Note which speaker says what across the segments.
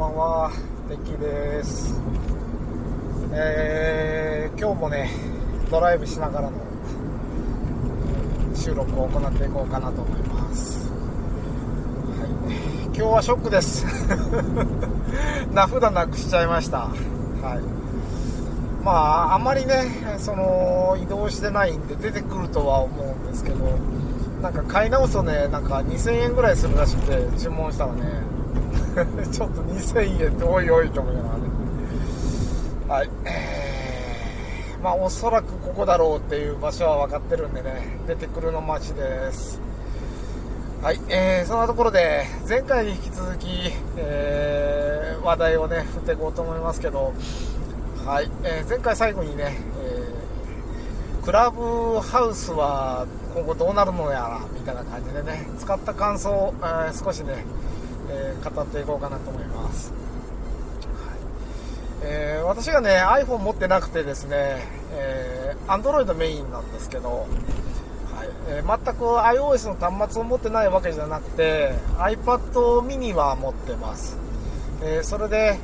Speaker 1: ばんは、テッキーです。えー、今日もね、ドライブしながらの収録を行っていこうかなと思います。はい、今日はショックです。名札なくしちゃいました。はい。まあ、あんまりね、その、移動してないんで出てくるとは思うんですけど、なんか買い直すとね、なんか2000円ぐらいするらしくて、注文したらね、ちょっと2000円っておいおいと思いながらね。はい。えー、まあおそらくここだろうっていう場所は分かってるんでね、出てくるの待ちです。はい、えー、そんなところで、前回に引き続き、えー、話題をね、振っていこうと思いますけど、はい、えー、前回最後にね、えー、クラブハウスは今後どうなるのやらみたいな感じでね使った感想を、えー、少しね、えー、語っていこうかなと思います、はい。えー、私がね iPhone 持ってなくてですね、えー、Android メインなんですけど、はい。えー、全く iOS の端末を持ってないわけじゃなくて iPad mini は持ってます、えそれで、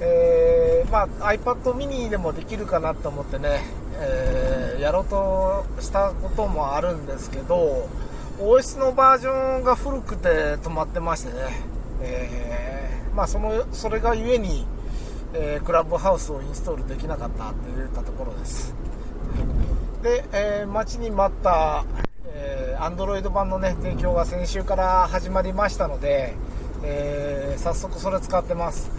Speaker 1: えまあ、iPad mini でもできるかなと思ってね、え、やろうとしたこともあるんですけど OS のバージョンが古くて止まってましてね、えー、まあ、そのそれがゆえに、えー、クラブハウスをインストールできなかったといったところです。で、え待ちに待った、え Android 版の、ね、提供が先週から始まりましたので、え早速それ使ってます。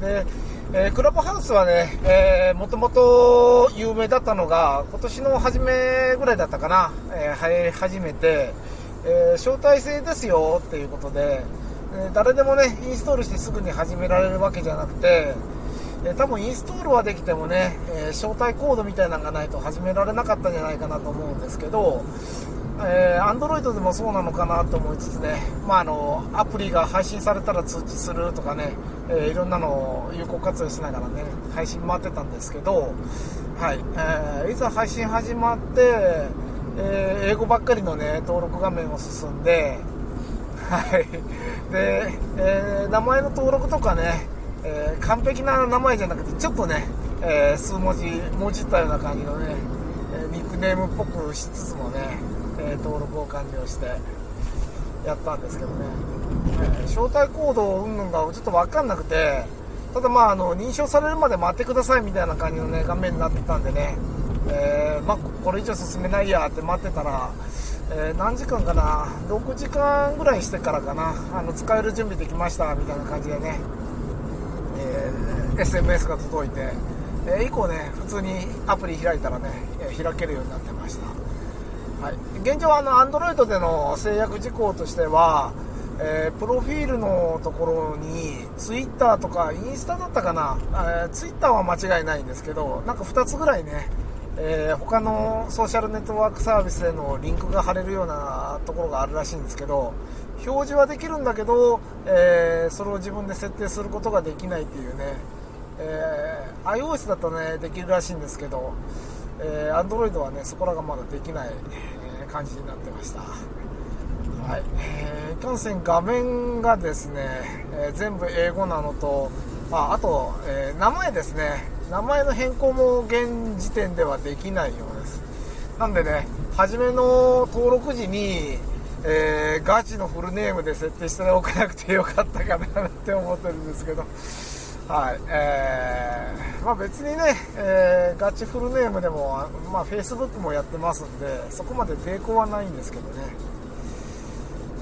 Speaker 1: でえー、クラブハウスはね、えー、もともと有名だったのが、今年の初めぐらいだったかな、えー、流行り始めて、えー、招待制ですよっていうことで、え誰でもね、インストールしてすぐに始められるわけじゃなくて、え多分インストールはできてもね、え招待コードみたいなのがないと始められなかったんじゃないかなと思うんですけど、えー、Android でもそうなのかなと思いつつね、まあ、あのアプリが配信されたら通知するとかね、えー、いろんなのを有効活用しながらね配信回ってたんですけど、はいえー、いざ配信始まって、え英語ばっかりのね登録画面を進んで、はい。でえ名前の登録とかね、え完璧な名前じゃなくてちょっとね、え数文字もじったような感じのねえニックネームっぽくしつつもねえ、登録を完了してやったんですけどね、え、招待コードうんぬんがちょっと分かんなくてただまああの認証されるまで待ってくださいみたいな感じのね画面になってたんでね、え、まあ、これ以上進めないやって待ってたら、え何時間かな？6時間ぐらいしてからかな。あの使える準備できましたみたいな感じでね、え SMS が届いて、え以降ね普通にアプリ開いたらね、え開けるようになってました。はい、現状はあの Android での制約事項としては、えー、プロフィールのところに Twitter とかインスタだったかな、えー、Twitter は間違いないんですけどなんか2つぐらいね、えー、他のソーシャルネットワークサービスでのリンクが貼れるようなところがあるらしいんですけど表示はできるんだけど、えー、それを自分で設定することができないっていうね、えー、iOS だとねできるらしいんですけどえー、Android はねそこらがまだできない、え、感じになってました。はい、えー、いかんせん画面がですね、え、全部英語なのとああと、え、名前ですね。名前の変更も現時点ではできないようです。なんでね初めの登録時に、えー、ガチのフルネームで設定しておかなくてよかったかなって思ってるんですけど。はい、えー、まあ別にね、えー、ガチフルネームでも、まあ Facebook もやってますんで、そこまで抵抗はないんですけどね。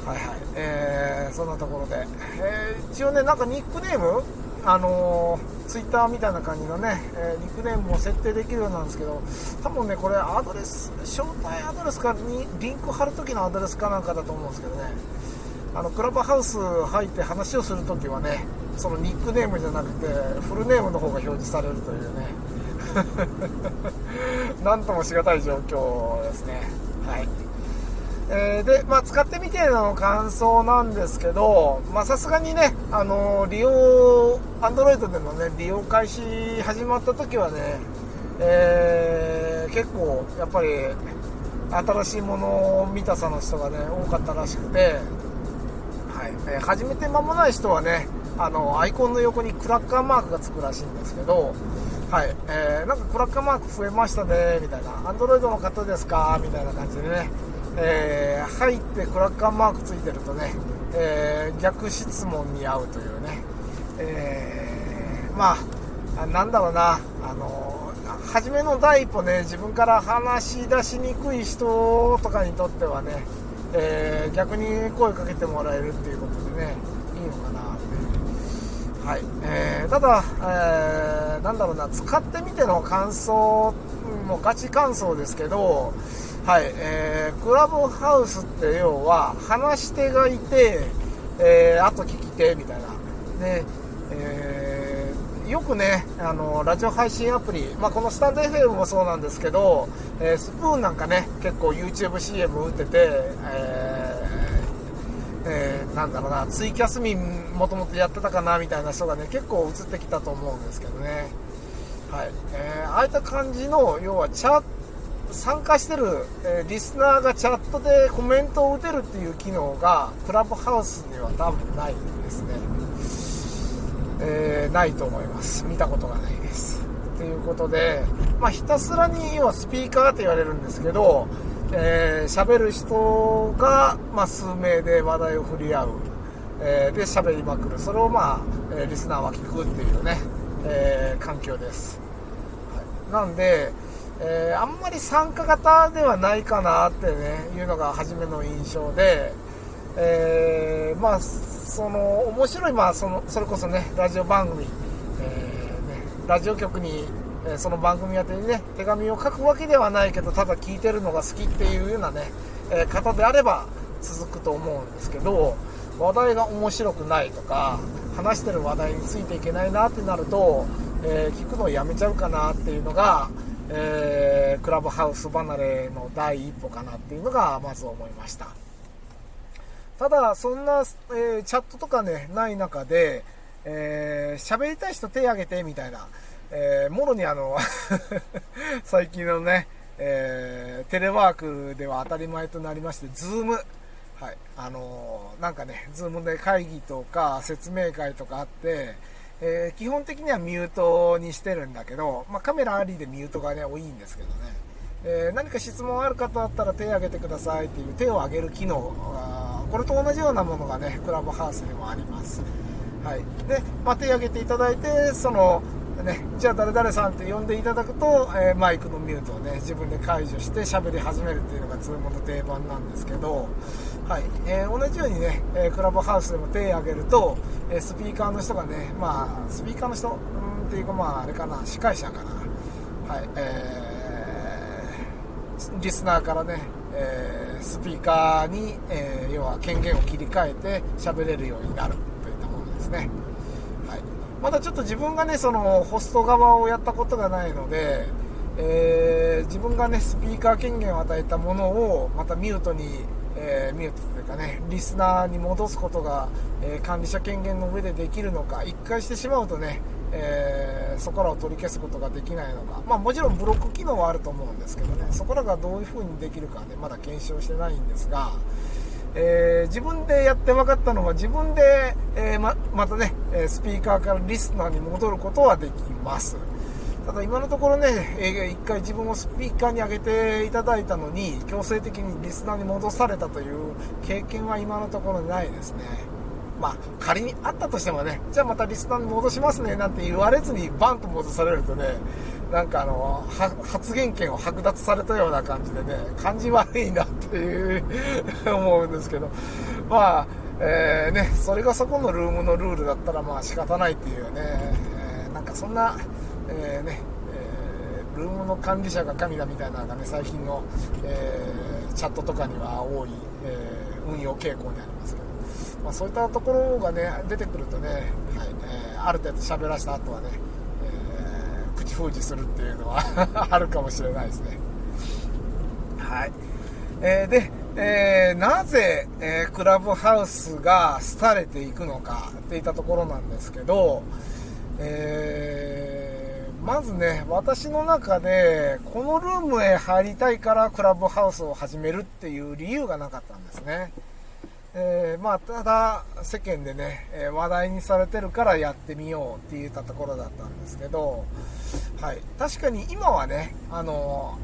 Speaker 1: はいはい、えー、そんなところで、えー、一応ね、なんかニックネームあのー、ツイッターみたいな感じのね、えー、ニックネームも設定できるようなんですけど、多分ね、これアドレス、招待アドレスかにリンク貼るときのアドレスかなんかだと思うんですけどね、あのクラブハウス入って話をするときはね、そのニックネームじゃなくてフルネームの方が表示されるというね。なんともしがたい状況ですね。はい。えー、で、まあ、使ってみての感想なんですけど、まさすがにね、あの利用、Android でのね、利用開始始まった時はね、えー、結構、やっぱり、新しいものを見たさの人がね、多かったらしくて、はい、えー、始めて間もない人はね、あのアイコンの横にクラッカーマークがつくらしいんですけど、はい。えー、なんかクラッカーマーク増えましたねみたいな、アンドロイドの方ですかみたいな感じでね、えー、入ってクラッカーマークついてるとね、えー、逆質問に合うというね、えまあ、なんだろうな、あの初めの第一歩ね、自分から話し出しにくい人とかにとってはね、え、逆に声かけてもらえるっていうことでね、いいのかなって。はい。えー、ただ、えー、なんだろうな、使ってみての感想、もうガチ感想ですけど、はい、えー、クラブハウスって要は、話し手がいて、えー、あと聞き手みたいな。で、えー、よくね、あの、ラジオ配信アプリ、まあ、このスタンド FM もそうなんですけど、えー、スプーンなんかね、結構 YouTubeCM 打ってて、えー、えー、なんだろうな、ツイキャス民もともとやってたかなみたいな人がね、結構映ってきたと思うんですけどね。はい。えー、ああいった感じの、要はチャット、参加してる、えー、リスナーがチャットでコメントを打てるっていう機能がクラブハウスには多分ないですね、えー、ないと思います。見たことがないです。ということで、まあ、ひたすらに要はスピーカーって言われるんですけど喋、えー、る人が、まあ、数名で話題を振り合う、えー、で喋りまくる。それを、まあ、えリスナーは聞くっていうね、え環境です、はい、なんでえー、あんまり参加型ではないかなってねいうのが初めの印象で、えー、まあその面白い、まあ、そのそれこそねラジオ番組、えー、ね、ラジオ局に、えその番組宛てにね手紙を書くわけではないけどただ聞いてるのが好きっていうようなね、え方であれば続くと思うんですけど話題が面白くないとか話してる話題についていけないなってなると、え聞くのをやめちゃうかなっていうのがえー、クラブハウス離れの第一歩かなっていうのがまず思いましたただそんな、えー、チャットとかねない中で喋、えー、りたい人手挙げてみたいな、えー、もろにあの 最近のね、えー、テレワークでは当たり前となりまして、 Zoom。はい。あのー、なんかね、 Zoomで会議とか説明会とかあって、えー、基本的にはミュートにしてるんだけど、まあ、カメラありでミュートがね、多いんですけどね。えー、何か質問ある方だったら手を挙げてくださいっていう手を挙げる機能、これと同じようなものがね、クラブハウスにもあります。はい。で、まあ、手を挙げていただいて、その、ね、じゃあ誰々さんって呼んでいただくと、えー、マイクのミュートをね、自分で解除して喋り始めるっていうのが Zoom の定番なんですけど、はい。えー、同じようにね、えクラブハウスでも手を挙げると、えスピーカーの人がね、まあ、スピーカーの人、うんっていうか、まあ、あれかな、司会者かな、はい。えー、リスナーからね、えー、スピーカーに、え、要は権限を切り替えて喋れるようになるといったものですね。はい、まだちょっと自分がね、そのホスト側をやったことがないので、え、自分がね、スピーカー権限を与えたものをまたミュートにえー、ミュートというかね、リスナーに戻すことが、えー、管理者権限の上でできるのか、1回してしまうとね、えー、そこらを取り消すことができないのか、まあ、もちろんブロック機能はあると思うんですけどね、そこらがどういう風にできるかね、まだ検証してないんですが、えー、自分でやって分かったのは自分で、えー、ままたねスピーカーからリスナーに戻ることはできます。ただ今のところね、え1回自分をスピーカーに上げていただいたのに、強制的にリスナーに戻されたという経験は今のところないですね。まあ、仮にあったとしてもね、じゃあまたリスナーに戻しますねなんて言われずにバンと戻されるとね、なんかあの、発言権を剥奪されたような感じでね、感じ悪いなっていう 思うんですけど、まあ、えー、ね、それがそこのルームのルールだったらまあ仕方ないっていうね、えー、なんかそんな、えー、ねえー、ルームの管理者が神だみたいなのがね最近の、えー、チャットとかには多い、え運用傾向にありますけど、まあ、そういったところがね出てくるとね、はいえーある程度喋らした後はね、え口封じするっていうのは あるかもしれないですね。はい、えーでえー、なぜ、えー、クラブハウスが廃れていくのかっていったところなんですけど、えーまずね、私の中で、このルームへ入りたいからクラブハウスを始めるっていう理由がなかったんですね。えー、まあ、ただ世間でね、え話題にされてるからやってみようって言ったところだったんですけど、はい、確かに今はね、あの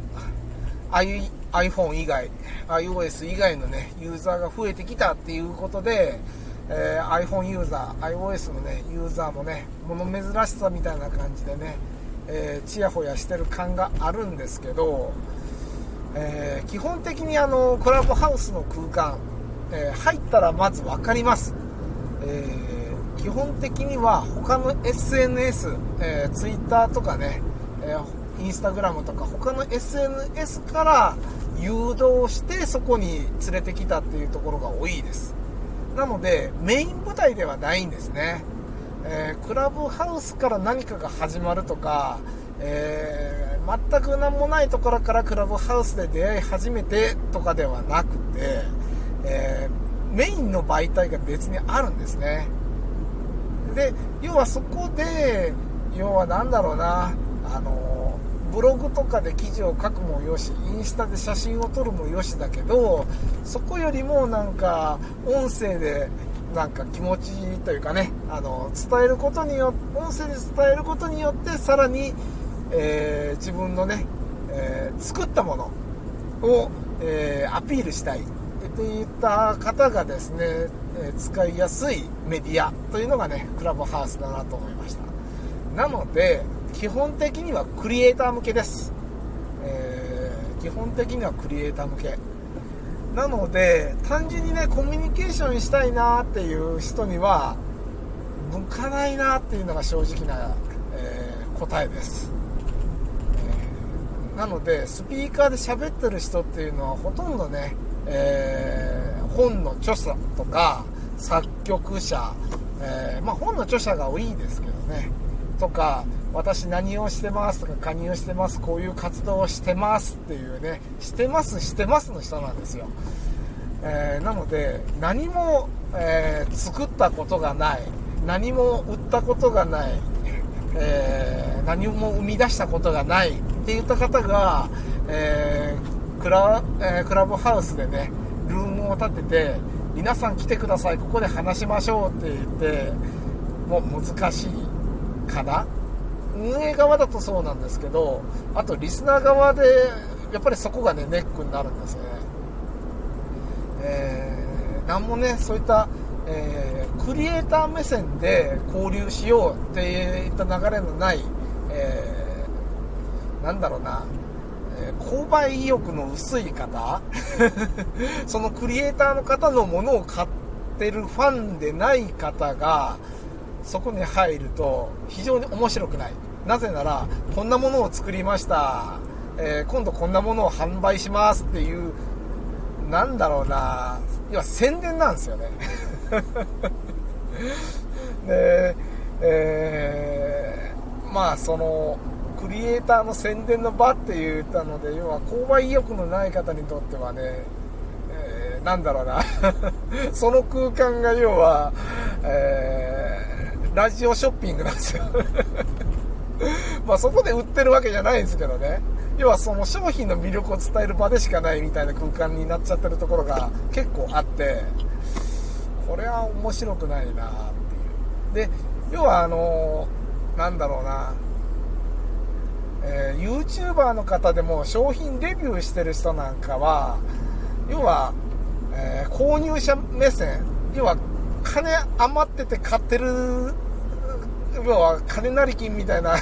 Speaker 1: iPhone 以外、iOS 以外のね、ユーザーが増えてきたっていうことで、えー、iPhone ユーザー、iOS のね、ユーザーもね、物珍しさみたいな感じでね、え、ちやほやしてる感があるんですけど、えー、基本的にあのクラブハウスの空間、えー、入ったらまず分かります、えー、基本的には他の SNS、え Twitter とかね、えー、インスタグラムとか他の SNS から誘導してそこに連れてきたっていうところが多いです。なのでメイン舞台ではないんですね、えークラブハウスから何かが始まるとか、え全く何もないところからクラブハウスで出会い始めてとかではなくて、えー、メインの媒体が別にあるんですね。で要はそこで要は何だろうなあのブログとかで記事を書くもよしインスタで写真を撮るもよしだけどそこよりもなんか音声でなんか気持ちというかねあの伝えることによって音声で伝えることによってさらにえー、自分のね、えー、作ったものを、えー、アピールしたいっていった方がですね、え使いやすいメディアというのがねクラブハウスだなと思いました。なので基本的にはクリエイター向けです、え基本的にはクリエイター向け。なので単純にねコミュニケーションしたいなっていう人には向かないなっていうのが正直な、え答えです。えなのでスピーカーで喋ってる人っていうのはほとんどね、えー、本の著者とか作曲者、え、まあ、本の著者が多いですけどね。とか私何をしてますとか加入してますこういう活動をしてますっていうねしてますしてますの人なんですよ、えー、なので何も、え作ったことがない何も売ったことがない、え何も生み出したことがないって言った方が、え、クラえ、クラブハウスでねルームを立てて皆さん来てくださいここで話しましょうって言ってもう難しい。かな？運営側だとそうなんですけどあとリスナー側でやっぱりそこがねネックになるんですね。えー、なんもねそういった、えー、クリエイター目線で交流しようっていった流れのない、えーなんだろうな、え、購買意欲の薄い方 そのクリエイターの方のものを買ってるファンでない方がそこに入ると非常に面白くない。なぜならこんなものを作りました、えー、今度こんなものを販売しますっていうなんだろうな。要は宣伝なんですよね。で、えー、まあそのクリエイターの宣伝の場って言ったので要は購買意欲のない方にとってはね、えー、なんだろうな。その空間が要は、えー、ラジオショッピングなんですよ。まあそこで売ってるわけじゃないんですけどね。要はその商品の魅力を伝える場でしかないみたいな空間になっちゃってるところが結構あってこれは面白くないなっていう。で要はあのなんだろうな。えー、YouTuber の方でも商品レビューしてる人なんかは要は、えー、購入者目線。要は金余ってて買ってる要は金なり金みたいな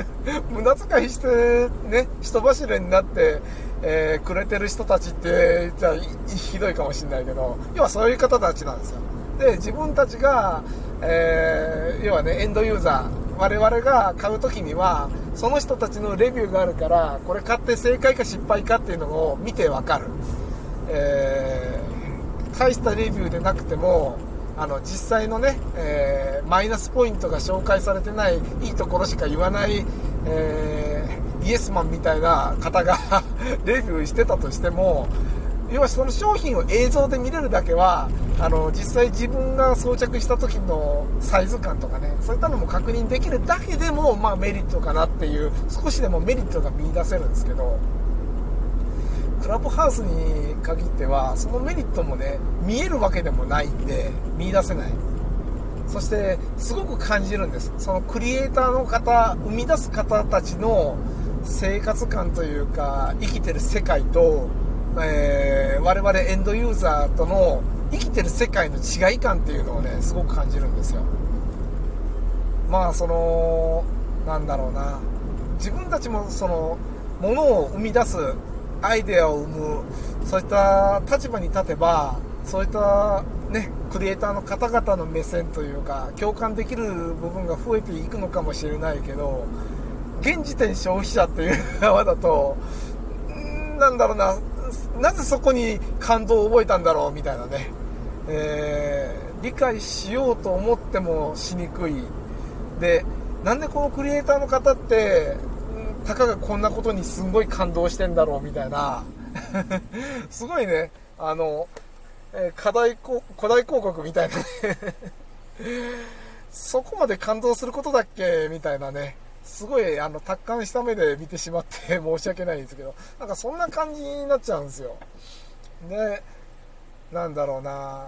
Speaker 1: 無駄遣いしてね人柱になって、えー、くれてる人たちってじゃあひどいかもしれないけど要はそういう方たちなんですよ。で自分たちが、えー、要はねエンドユーザー我々が買う時にはその人たちのレビューがあるからこれ買って正解か失敗かっていうのを見てわかる、えー、大したレビューでなくてもあの実際のね、えー、マイナスポイントが紹介されてないいいところしか言わない、えー、イエスマンみたいな方が レビューしてたとしても要はその商品を映像で見れるだけはあの実際自分が装着した時のサイズ感とかねそういったのも確認できるだけでも、まあ、メリットかなっていう少しでもメリットが見いだせるんですけど。クラブハウスに限ってはそのメリットもね見えるわけでもないんで見出せない。そしてすごく感じるんです。そのクリエイターの方生み出す方たちの生活感というか生きてる世界と、えー、我々エンドユーザーとの生きてる世界の違い感っていうのをねすごく感じるんですよ。まあそのなんだろうな。自分たちもそのものを生み出すアイデアを生むそういった立場に立てばそういったねクリエイターの方々の目線というか共感できる部分が増えていくのかもしれないけど現時点消費者っていう側だとなんだろうななぜそこに感動を覚えたんだろうみたいなね、えー、理解しようと思ってもしにくい。でなんでこのクリエイターの方ってたかがこんなことにすんごい感動してんだろうみたいな。すごいね。あの、えー、課題古代広告みたいなね。そこまで感動することだっけみたいなね。すごいあの達観した目で見てしまって 申し訳ないんですけど。なんかそんな感じになっちゃうんですよ。でなんだろうな。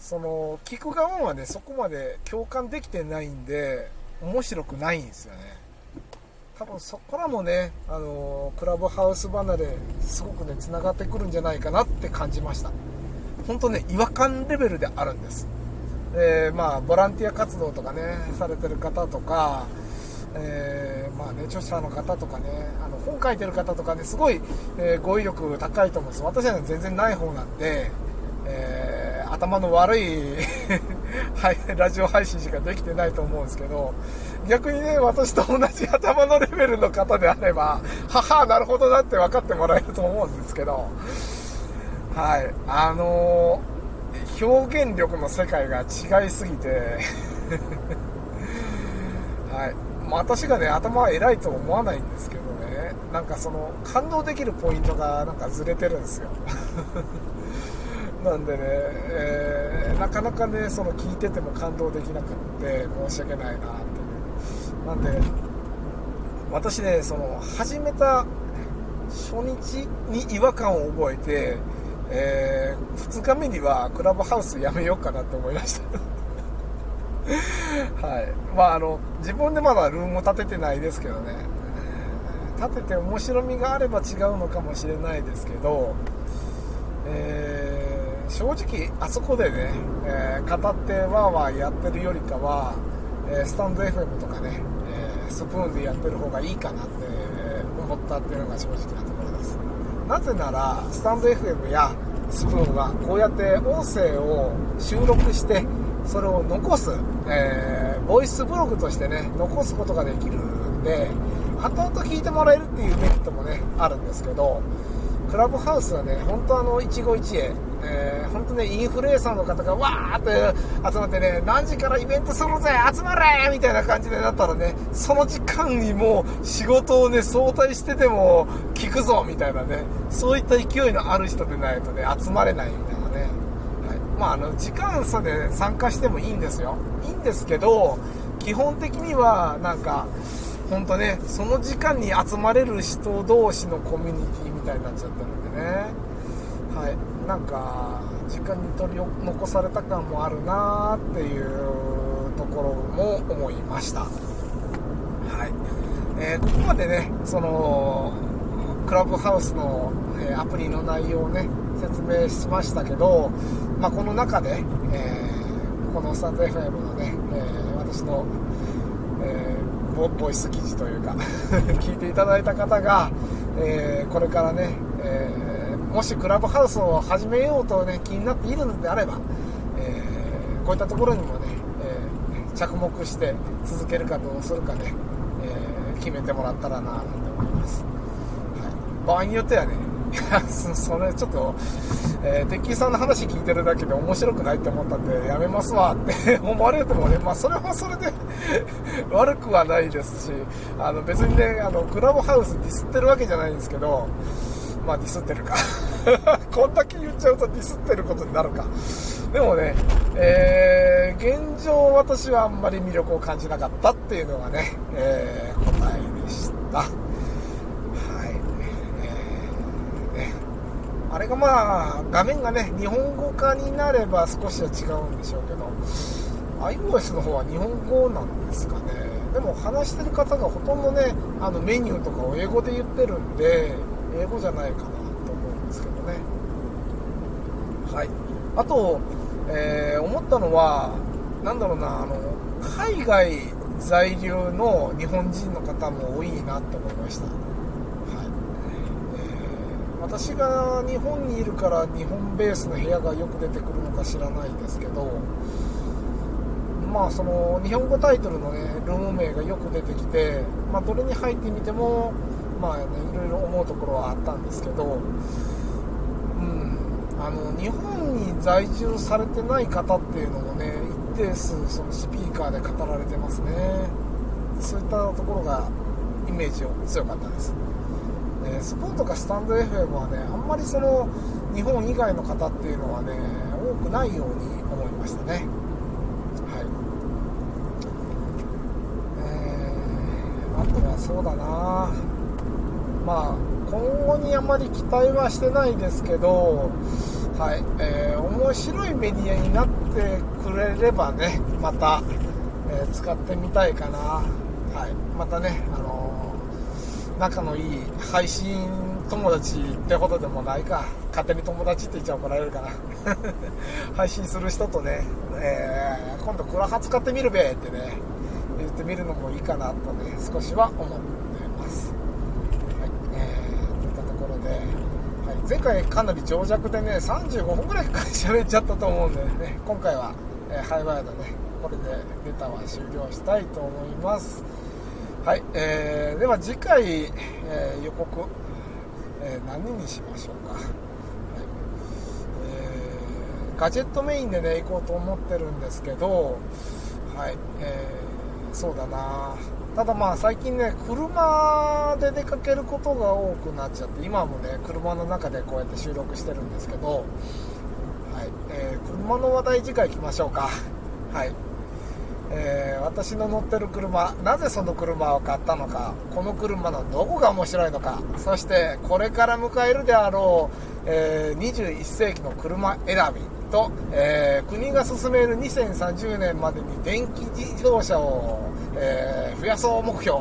Speaker 1: その聞く側はねそこまで共感できてないんで面白くないんですよね。多分そこらもねあのクラブハウス離れすごくねつながってくるんじゃないかなって感じました本当ね違和感レベルであるんですえー、まあボランティア活動とかねされてる方とかえー、まあね、著者の方とかね、あの本書いてる方とかね、すごい、えー、語彙力高いと思うんです。私はね全然ない方なんで、えー、頭の悪いはいラジオ配信しかできてないと思うんですけど、逆にね、私と同じ頭のレベルの方であれば、はは、なるほどなって分かってもらえると思うんですけど、はい、あのー、表現力の世界が違いすぎて はい、私がね頭は偉いと思わないんですけどねなんかその感動できるポイントがなんかずれてるんですよ。なんでね、えー、なかなかねその聞いてても感動できなくって申し訳ないなっていう。なんで私ねその始めた初日に違和感を覚えて、えー、2日目にはクラブハウスやめようかなって思いました。はい。まああの自分でまだルームを建ててないですけどね。建てて面白みがあれば違うのかもしれないですけど、えー、正直あそこでね、えー、語ってわーわーやってるよりかは、えー、スタンド FM とかね、えスプーンでやってる方がいいかなって思ったっていうのが正直なところです。なぜならスタンド FM やスプーンはこうやって音声を収録してそれを残す、え、ボイスブログとしてね残すことができるんで後々聞いてもらえるっていうメリットもねあるんですけどクラブハウスはね本当あの一期一会、え、本当ねインフルエンサーの方がわーって集まってね何時からイベントするぜ集まれみたいな感じでなったらねその時間にもう仕事をね早退してても聞くぞみたいなねそういった勢いのある人でないとね集まれないみたいなね。はい。まあ、あの時間差で参加してもいいんですよ。いいんですけど基本的にはなんか本当ねその時間に集まれる人同士のコミュニティみたいになっちゃってるんでね。はい。なんか時間に取り残された感もあるなーっていうところも思いました。はい。えー、ここまでねそのクラブハウスの、えアプリの内容をね説明しましたけど、まあ、この中で、えー、このスタンド FM のね、えー、私の、えー、ボボイス記事というか 聞いていただいた方が、えこれからね、もしクラブハウスを始めようとね気になっているのであれば、えこういったところにもね、え着目して続けるかどうするかね、え決めてもらったらなと思います、はい、場合によってはね それちょっと、えー、鉄筋さんの話聞いてるだけで面白くないって思ったんでやめますわって 思われてもね、まあ、それはそれで 悪くはないですしあの別にねあのクラブハウスディスってるわけじゃないんですけどまあディスってるか。こんだけ言っちゃうとディスってることになるか。でもね、えー、現状私はあんまり魅力を感じなかったっていうのがね、えー、答えでした。はい。えー、ね。あれがまあ画面がね日本語化になれば少しは違うんでしょうけど iOS の方は日本語なんですかね。でも話してる方がほとんどねあのメニューとかを英語で言ってるんで英語じゃないかなと思うんですけどね。はい。あと、えー、思ったのはなんだろうなあの海外在留の日本人の方も多いなと思いました、はい。えー、私が日本にいるから日本ベースの部屋がよく出てくるのか知らないですけどまあその日本語タイトルのねルーム名がよく出てきて、まあ、どれに入ってみてもまあねいろいろ思うところはあったんですけどうんあの日本に在住されてない方っていうのもね一定数そのスピーカーで語られてますね。そういったところがイメージを強かったです、えスポートかスタンド FM はねあんまりその日本以外の方っていうのはね多くないように思いましたね。はい、あとはそうだな。まあ今後にあまり期待はしてないですけどはいえー、面白いメディアになってくれればねまた、えー、使ってみたいかな、はい、またね、あのー、仲のいい配信友達ってことでもないか。勝手に友達って言っちゃ怒られるかな。配信する人とね、えー、今度クラハ使ってみるべってね言ってみるのもいいかなとね少しは思ってますはいえー、といったところで前回かなり長尺でね35分ぐらい喋っちゃったと思うんでね。今回は、えー、ハイワイドねこれでネタは終了したいと思います。はい、えー、では次回、えー、予告、えー、何にしましょうか、はいえー、ガジェットメインでね行こうと思ってるんですけどはい、えー、そうだな。ただまあ最近ね車で出かけることが多くなっちゃって今もね車の中でこうやって収録してるんですけど、はいえー、車の話題次回いきましょうか。はい。えー、私の乗ってる車なぜその車を買ったのかこの車のどこが面白いのかそしてこれから迎えるであろう、えー、21世紀の車選び。と、えー、国が進める2030年までに電気自動車をえー、増やそう目標、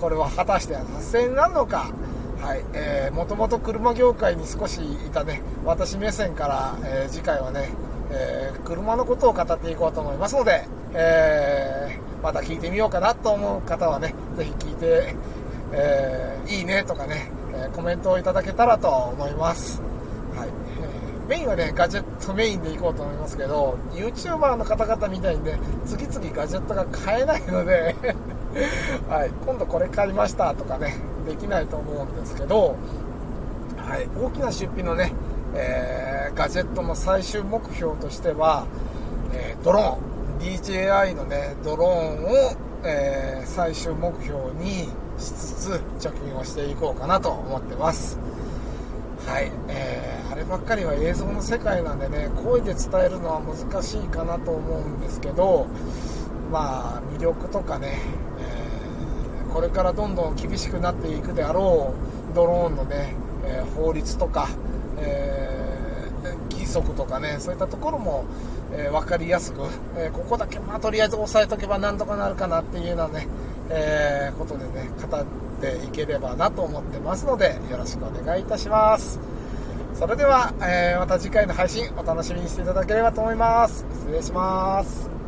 Speaker 1: これは果たして達成になるのか、はいえー、もともと車業界に少しいたね、私目線から、えー、次回はね、えー、車のことを語っていこうと思いますので、えー、また聞いてみようかなと思う方はね、ぜひ聞いて、えー、いいねとかね、えコメントをいただけたらと思います。メインはね、ガジェットメインでいこうと思いますけど、YouTuber の方々みたいにね、次々ガジェットが買えないので はい、今度これ買いましたとかね、できないと思うんですけど、はい、大きな出費のね、えー、ガジェットの最終目標としては、えー、ドローン、DJI のね、ドローンを、えー、最終目標にしつつ貯金をしていこうかなと思ってます。はい、えー、あればっかりは映像の世界なんでね、声で伝えるのは難しいかなと思うんですけど、まあ、魅力とかね、えー、これからどんどん厳しくなっていくであろうドローンのね、えー、法律とか、えー、規則とかね、そういったところも、え分かりやすく、えここだけ、まあ、とりあえず押さえとけばなんとかなるかなっていうようなね、えことでね、語っていければなと思ってますので、よろしくお願いいたします。それでは、えまた次回の配信お楽しみにしていただければと思います。失礼します。